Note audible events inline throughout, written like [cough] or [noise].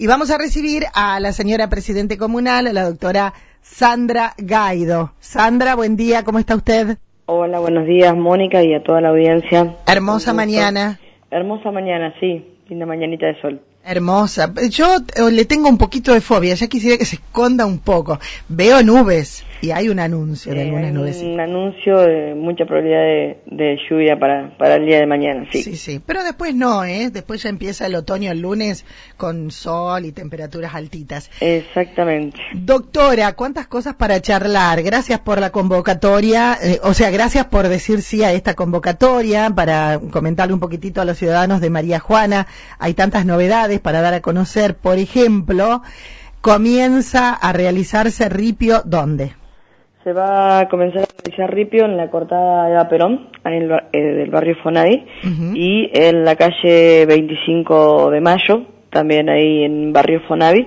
Y vamos a recibir a la señora presidente comunal, a la doctora Sandra Gaido. Sandra, buen día, ¿cómo está usted? Hola, buenos días, Mónica, y a toda la audiencia. Hermosa mañana. Hermosa mañana, sí, linda mañanita de sol. Hermosa. Yo eh, le tengo un poquito de fobia, ya quisiera que se esconda un poco. Veo nubes y hay un anuncio de algunas nubes. Un anuncio de mucha probabilidad de, lluvia para, para el día de mañana, sí. Sí, sí, pero después no, ¿eh? Después ya empieza el otoño el lunes con sol y temperaturas altitas. Exactamente. Doctora, ¿cuántas cosas para charlar? Gracias por la convocatoria, eh, o sea, gracias por decir sí a esta convocatoria, para comentarle un poquitito a los ciudadanos de María Juana. Hay tantas novedades para dar a conocer. Por ejemplo, comienza a realizarse ripio, ¿dónde? Se va a comenzar a realizar ripio en la cortada de Aperón, en el, eh, del barrio Fonadi, y en la calle 25 de Mayo, también ahí en barrio Fonavi,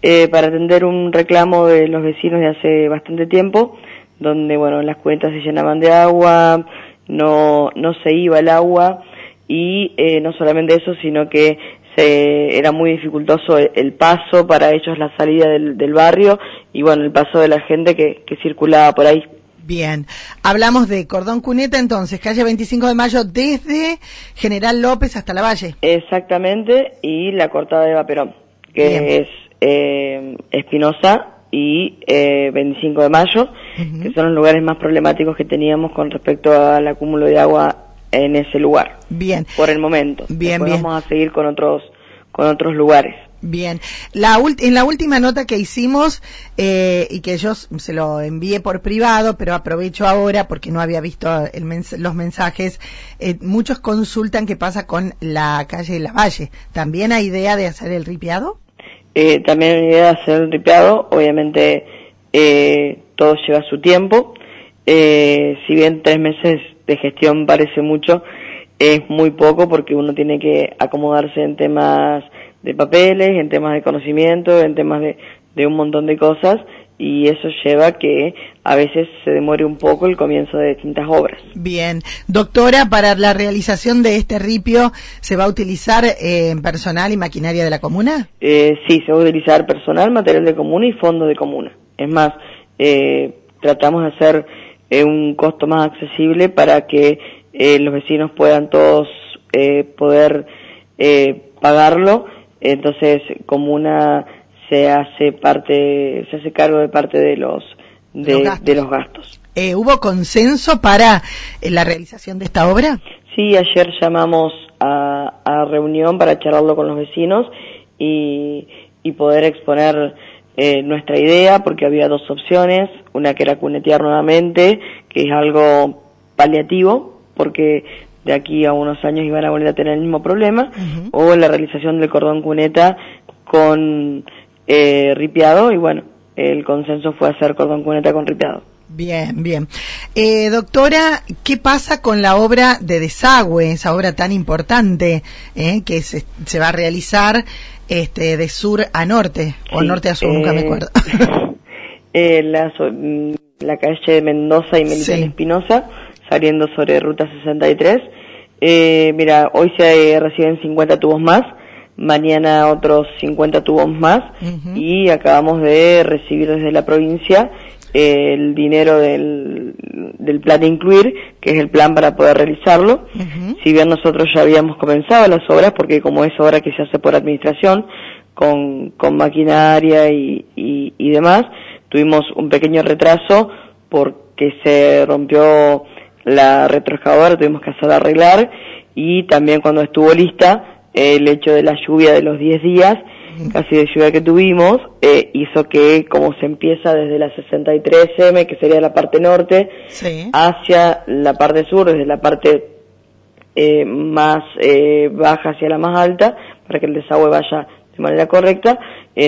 eh, para atender un reclamo de los vecinos de hace bastante tiempo, donde, bueno, las cuentas se llenaban de agua, no, no se iba el agua, y eh, no solamente eso, sino que se, era muy dificultoso el, paso para ellos, la salida del, barrio y bueno, el paso de la gente que, circulaba por ahí. Bien, hablamos de Cordón Cuneta entonces, calle 25 de Mayo desde General López hasta la Valle. Exactamente, y la cortada de Vaperón, que es eh, Espinosa y eh, 25 de Mayo, que son los lugares más problemáticos que teníamos con respecto al acúmulo de agua en ese lugar. Bien. Por el momento. Bien, bien. Vamos a seguir con otros con otros lugares. Bien. La en la última nota que hicimos, eh, y que yo se lo envié por privado, pero aprovecho ahora porque no había visto los mensajes, eh, muchos consultan qué pasa con la calle de la Valle. ¿También hay idea de hacer el ripiado? Eh, también hay idea de hacer el ripiado. Obviamente todo lleva su tiempo. si bien tres meses de gestión parece mucho, es muy poco porque uno tiene que acomodarse en temas de papeles, en temas de conocimiento, en temas de, de un montón de cosas y eso lleva que a veces se demore un poco el comienzo de distintas obras. Bien, doctora, para la realización de este ripio, ¿se va a utilizar eh, personal y maquinaria de la comuna? Eh, sí, se va a utilizar personal, material de comuna y fondo de comuna. Es más, eh, tratamos de hacer eh, un costo más accesible para que eh, los vecinos puedan todos eh, poder pagarlo. Entonces, comuna se hace parte, se hace cargo de parte de los de, los gastos. ¿Hubo consenso para la realización de esta obra? Sí, ayer llamamos a, a reunión para charlarlo con los vecinos y, y poder exponer eh, nuestra idea porque había dos opciones, una que era cunetear nuevamente, que es algo paliativo, porque de aquí a unos años iban a volver a tener el mismo problema, o la realización del cordón cuneta con eh, ripiado, y bueno, el consenso fue hacer cordón cuneta con ripiado. Bien, bien. Eh, doctora, ¿qué pasa con la obra de desagüe, esa obra tan importante eh, que se, se, va a realizar este, de sur a norte, o norte a sur, nunca me eh, acuerdo? [laughs] la, mm, la, calle de Mendoza y Melitón Espinosa, saliendo sobre Ruta 63. mira, hoy se reciben 50 tubos más, mañana otros 50 tubos más, y acabamos de recibir desde la provincia el dinero del, del plan de incluir, que es el plan para poder realizarlo. Si bien nosotros ya habíamos comenzado las obras, porque como es obra que se hace por administración, con, con maquinaria y, y, y demás, tuvimos un pequeño retraso porque se rompió la retroexcavadora, tuvimos que hacer arreglar y también cuando estuvo lista el hecho de la lluvia de los 10 días [laughs] casi de lluvia que tuvimos, eh, hizo que como se empieza desde la 63M, que sería la parte norte, hacia la parte sur, desde la parte eh, más eh, baja hacia la más alta, para que el desagüe vaya de manera correcta,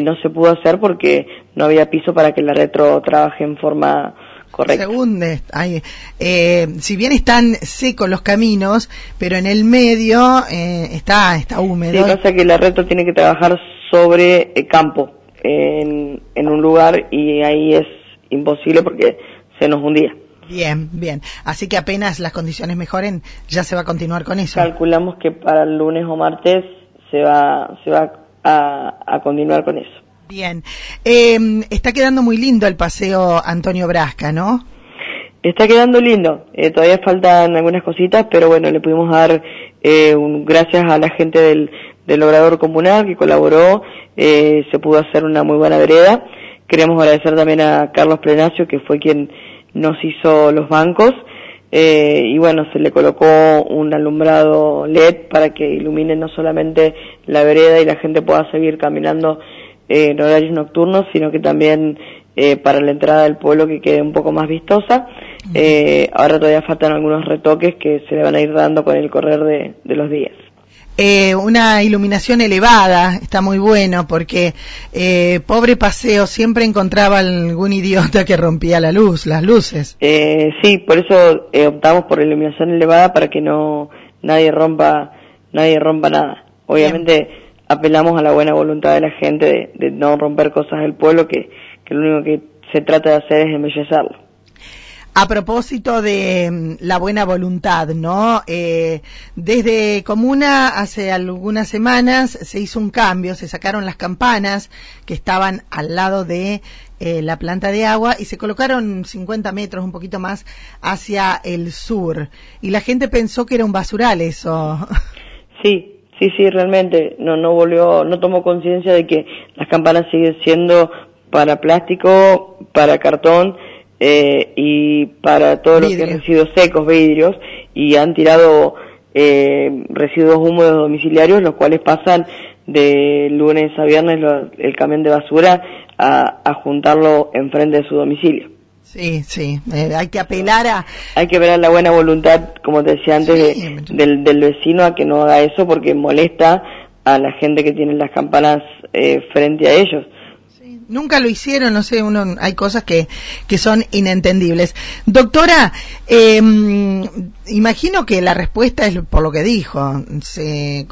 no se pudo hacer porque no había piso para que la retro trabaje en forma correcta. Según, eh, si bien están secos los caminos, pero en el medio está, está húmedo. Sí, pasa que la retro tiene que trabajar sobre el campo en, en un lugar y ahí es imposible porque se nos hundía. Bien, bien. Así que apenas las condiciones mejoren, ya se va a continuar con eso. Calculamos que para el lunes o martes se va, se va a, continuar con eso. Bien. Em, está quedando muy lindo el paseo Antonio Brasca, ¿no? Está quedando lindo. Eh, todavía faltan algunas cositas, pero bueno, le pudimos dar eh, un, gracias a la gente del, del obrador comunal que colaboró, eh, se pudo hacer una muy buena vereda. Queremos agradecer también a Carlos Plenacio, que fue quien nos hizo los bancos. Eh, y bueno, se le colocó un alumbrado LED para que ilumine no solamente la vereda y la gente pueda seguir caminando eh, en horarios nocturnos, sino que también eh, para la entrada del pueblo que quede un poco más vistosa. Eh, ahora todavía faltan algunos retoques que se le van a ir dando con el correr de los días eh, una iluminación elevada, está muy bueno, porque eh, pobre paseo siempre encontraba algún idiota que rompía la luz, las luces. Eh, sí, por eso eh, optamos por iluminación elevada para que no nadie rompa nadie rompa nada. Obviamente apelamos a la buena voluntad de la gente de, no romper cosas del pueblo, que, que lo único que se trata de hacer es embellecerlo. A propósito de mm, la buena voluntad, ¿no? Eh, desde Comuna hace algunas semanas se hizo un cambio, se sacaron las campanas que estaban al lado de eh, la planta de agua y se colocaron 50 metros, un poquito más, hacia el sur. Y la gente pensó que era un basural eso. [laughs] Sí, sí, sí, realmente. No, no volvió, no tomó conciencia de que las campanas siguen siendo para plástico, para cartón eh, y para todo lo que es residuos secos, vidrios, y han tirado eh, residuos húmedos domiciliarios, los cuales pasan de lunes a viernes el camión de basura a, a juntarlo enfrente de su domicilio. Sí, sí, eh, hay que apelar a... Hay que ver a la buena voluntad, como te decía antes, del, del, vecino a que no haga eso porque molesta a la gente que tiene las campanas eh, frente a ellos nunca lo hicieron, no sé, uno, hay cosas que, que son inentendibles. Doctora, eh, imagino que la respuesta es por lo que dijo. Se,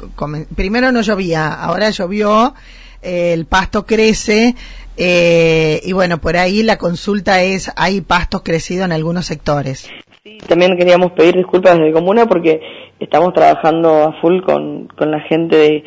primero no llovía, ahora llovió, el pasto crece, eh, y bueno, por ahí la consulta es, hay pastos crecidos en algunos sectores. Sí, también queríamos pedir disculpas desde Comuna porque estamos trabajando a full con, con la gente de,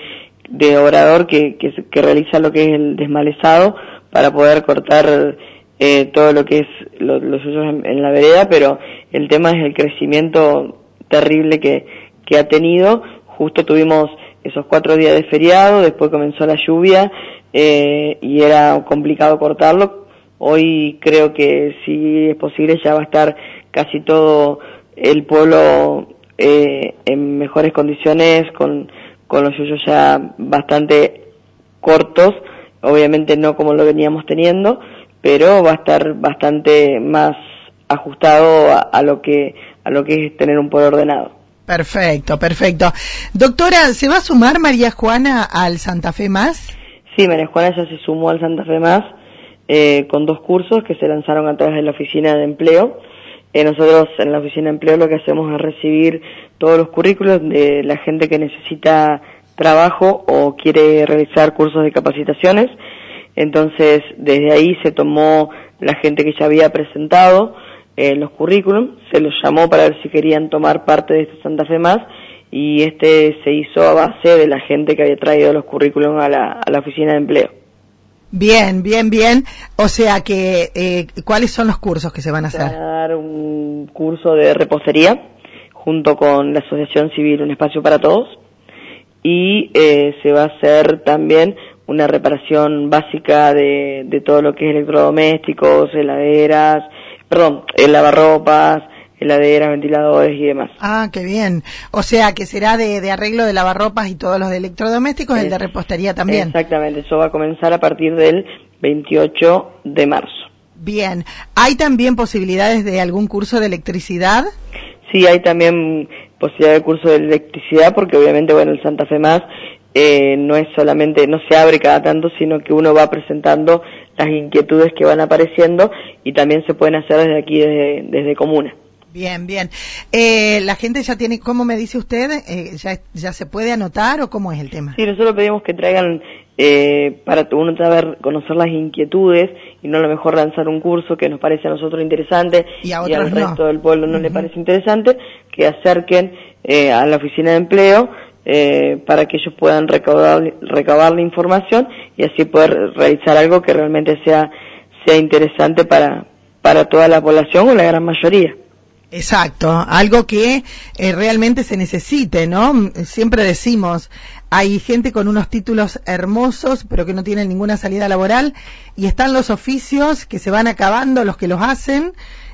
de Obrador que, que, que realiza lo que es el desmalezado para poder cortar eh, todo lo que es los lo en, la vereda, pero el tema es el crecimiento terrible que, que ha tenido. Justo tuvimos esos cuatro días de feriado, después comenzó la lluvia eh, y era complicado cortarlo. Hoy creo que si es posible ya va a estar casi todo el pueblo eh, en mejores condiciones, con, con los yuyos ya bastante cortos obviamente no como lo veníamos teniendo, pero va a estar bastante más ajustado a, lo que a lo que es tener un poder ordenado. Perfecto, perfecto. Doctora, ¿se va a sumar María Juana al Santa Fe Más? Sí, María Juana ya se sumó al Santa Fe Más eh, con dos cursos que se lanzaron a través de la oficina de empleo. Eh, nosotros en la oficina de empleo lo que hacemos es recibir todos los currículos de la gente que necesita trabajo o quiere realizar cursos de capacitaciones. Entonces, desde ahí se tomó la gente que ya había presentado eh, los currículums, se los llamó para ver si querían tomar parte de este Santa Fe Más y este se hizo a base de la gente que había traído los currículums a la, a la oficina de empleo. Bien, bien, bien. O sea que, eh, ¿cuáles son los cursos que se van a hacer? Se a dar un curso de repostería junto con la Asociación Civil Un Espacio para Todos y eh, se va a hacer también una reparación básica de, de todo lo que es electrodomésticos, heladeras, perdón, lavarropas, heladeras, ventiladores y demás. Ah, qué bien. O sea, que será de, de arreglo de lavarropas y todos los de electrodomésticos, el de repostería también. Exactamente, eso va a comenzar a partir del 28 de marzo. Bien. ¿Hay también posibilidades de algún curso de electricidad? Sí, hay también posibilidad de curso de electricidad porque obviamente, bueno, el Santa Fe Más eh, no es solamente, no se abre cada tanto, sino que uno va presentando las inquietudes que van apareciendo y también se pueden hacer desde aquí, desde, desde comuna. Bien, bien. Eh, la gente ya tiene, ¿cómo me dice usted? Eh, ya, ¿Ya se puede anotar o cómo es el tema? Sí, nosotros pedimos que traigan eh, para uno saber conocer las inquietudes y no a lo mejor lanzar un curso que nos parece a nosotros interesante y, al resto del pueblo no le parece interesante, que acerquen eh, a la oficina de empleo eh, para que ellos puedan recaudar, recabar la información y así poder realizar algo que realmente sea, sea interesante para, para toda la población o la gran mayoría. Exacto, algo que eh, realmente se necesite, ¿no? Siempre decimos, hay gente con unos títulos hermosos, pero que no tienen ninguna salida laboral, y están los oficios que se van acabando, los que los hacen,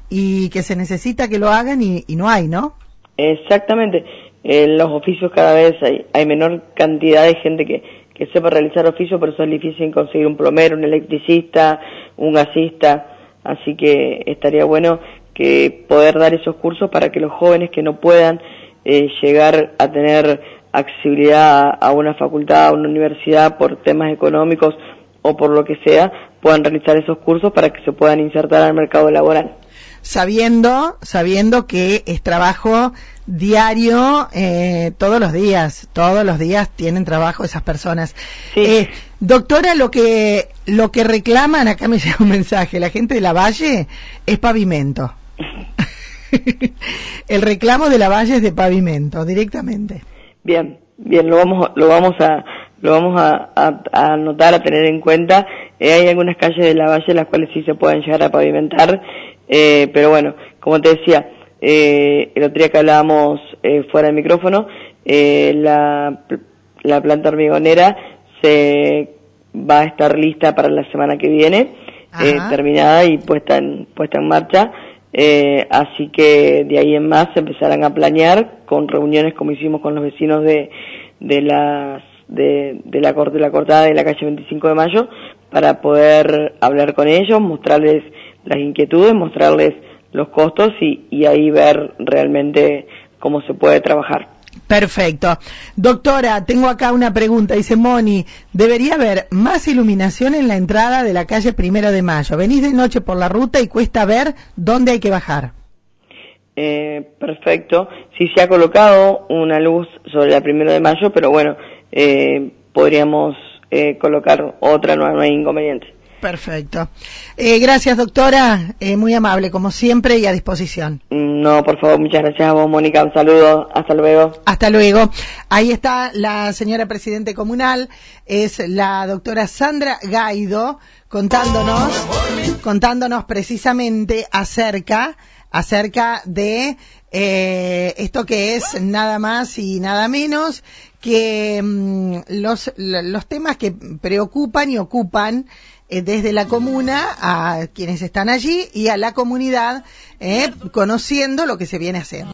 y que se necesita que lo hagan y, no hay, ¿no? Exactamente. En los oficios cada vez hay, hay menor cantidad de gente que, que sepa realizar oficios, pero eso es difícil conseguir un plomero, un electricista, un gasista, así que estaría bueno que poder dar esos cursos para que los jóvenes que no puedan eh, llegar a tener accesibilidad a, una facultad, a una universidad por temas económicos o por lo que sea, puedan realizar esos cursos para que se puedan insertar al mercado laboral. Sabiendo, sabiendo que es trabajo diario, eh, todos los días, todos los días tienen trabajo esas personas. Eh, doctora, lo que, lo que reclaman, acá me [laughs] llega un mensaje, la gente de la Valle es pavimento. [laughs] el reclamo de la valle es de pavimento, directamente. Bien, bien, lo vamos, lo vamos a, lo vamos a, a, anotar, a tener en cuenta. Eh, hay algunas calles de la valle las cuales sí se pueden llegar a pavimentar, eh, pero bueno, como te decía, eh, el otro día que hablábamos eh, fuera del micrófono, eh, la, la planta hormigonera se va a estar lista para la semana que viene, eh, terminada y puesta en, puesta en marcha. Eh, así que de ahí en más se empezarán a planear con reuniones como hicimos con los vecinos de, de las de, de la corte la cortada de la calle 25 de mayo para poder hablar con ellos, mostrarles las inquietudes, mostrarles los costos y, y ahí ver realmente cómo se puede trabajar. Perfecto. Doctora, tengo acá una pregunta. Dice Moni, debería haber más iluminación en la entrada de la calle Primero de Mayo. Venís de noche por la ruta y cuesta ver dónde hay que bajar. Eh, perfecto. Sí se ha colocado una luz sobre la Primero de Mayo, pero bueno, eh, podríamos eh, colocar otra, no hay inconveniente. Perfecto. Eh, gracias, doctora. Eh, muy amable, como siempre, y a disposición. No, por favor, muchas gracias a vos, Mónica. Un saludo. Hasta luego. Hasta luego. Ahí está la señora presidente comunal. Es la doctora Sandra Gaido contándonos, contándonos precisamente acerca, acerca de eh, esto que es nada más y nada menos que mm, los, los temas que preocupan y ocupan eh, desde la comuna a quienes están allí y a la comunidad, eh, conociendo lo que se viene haciendo.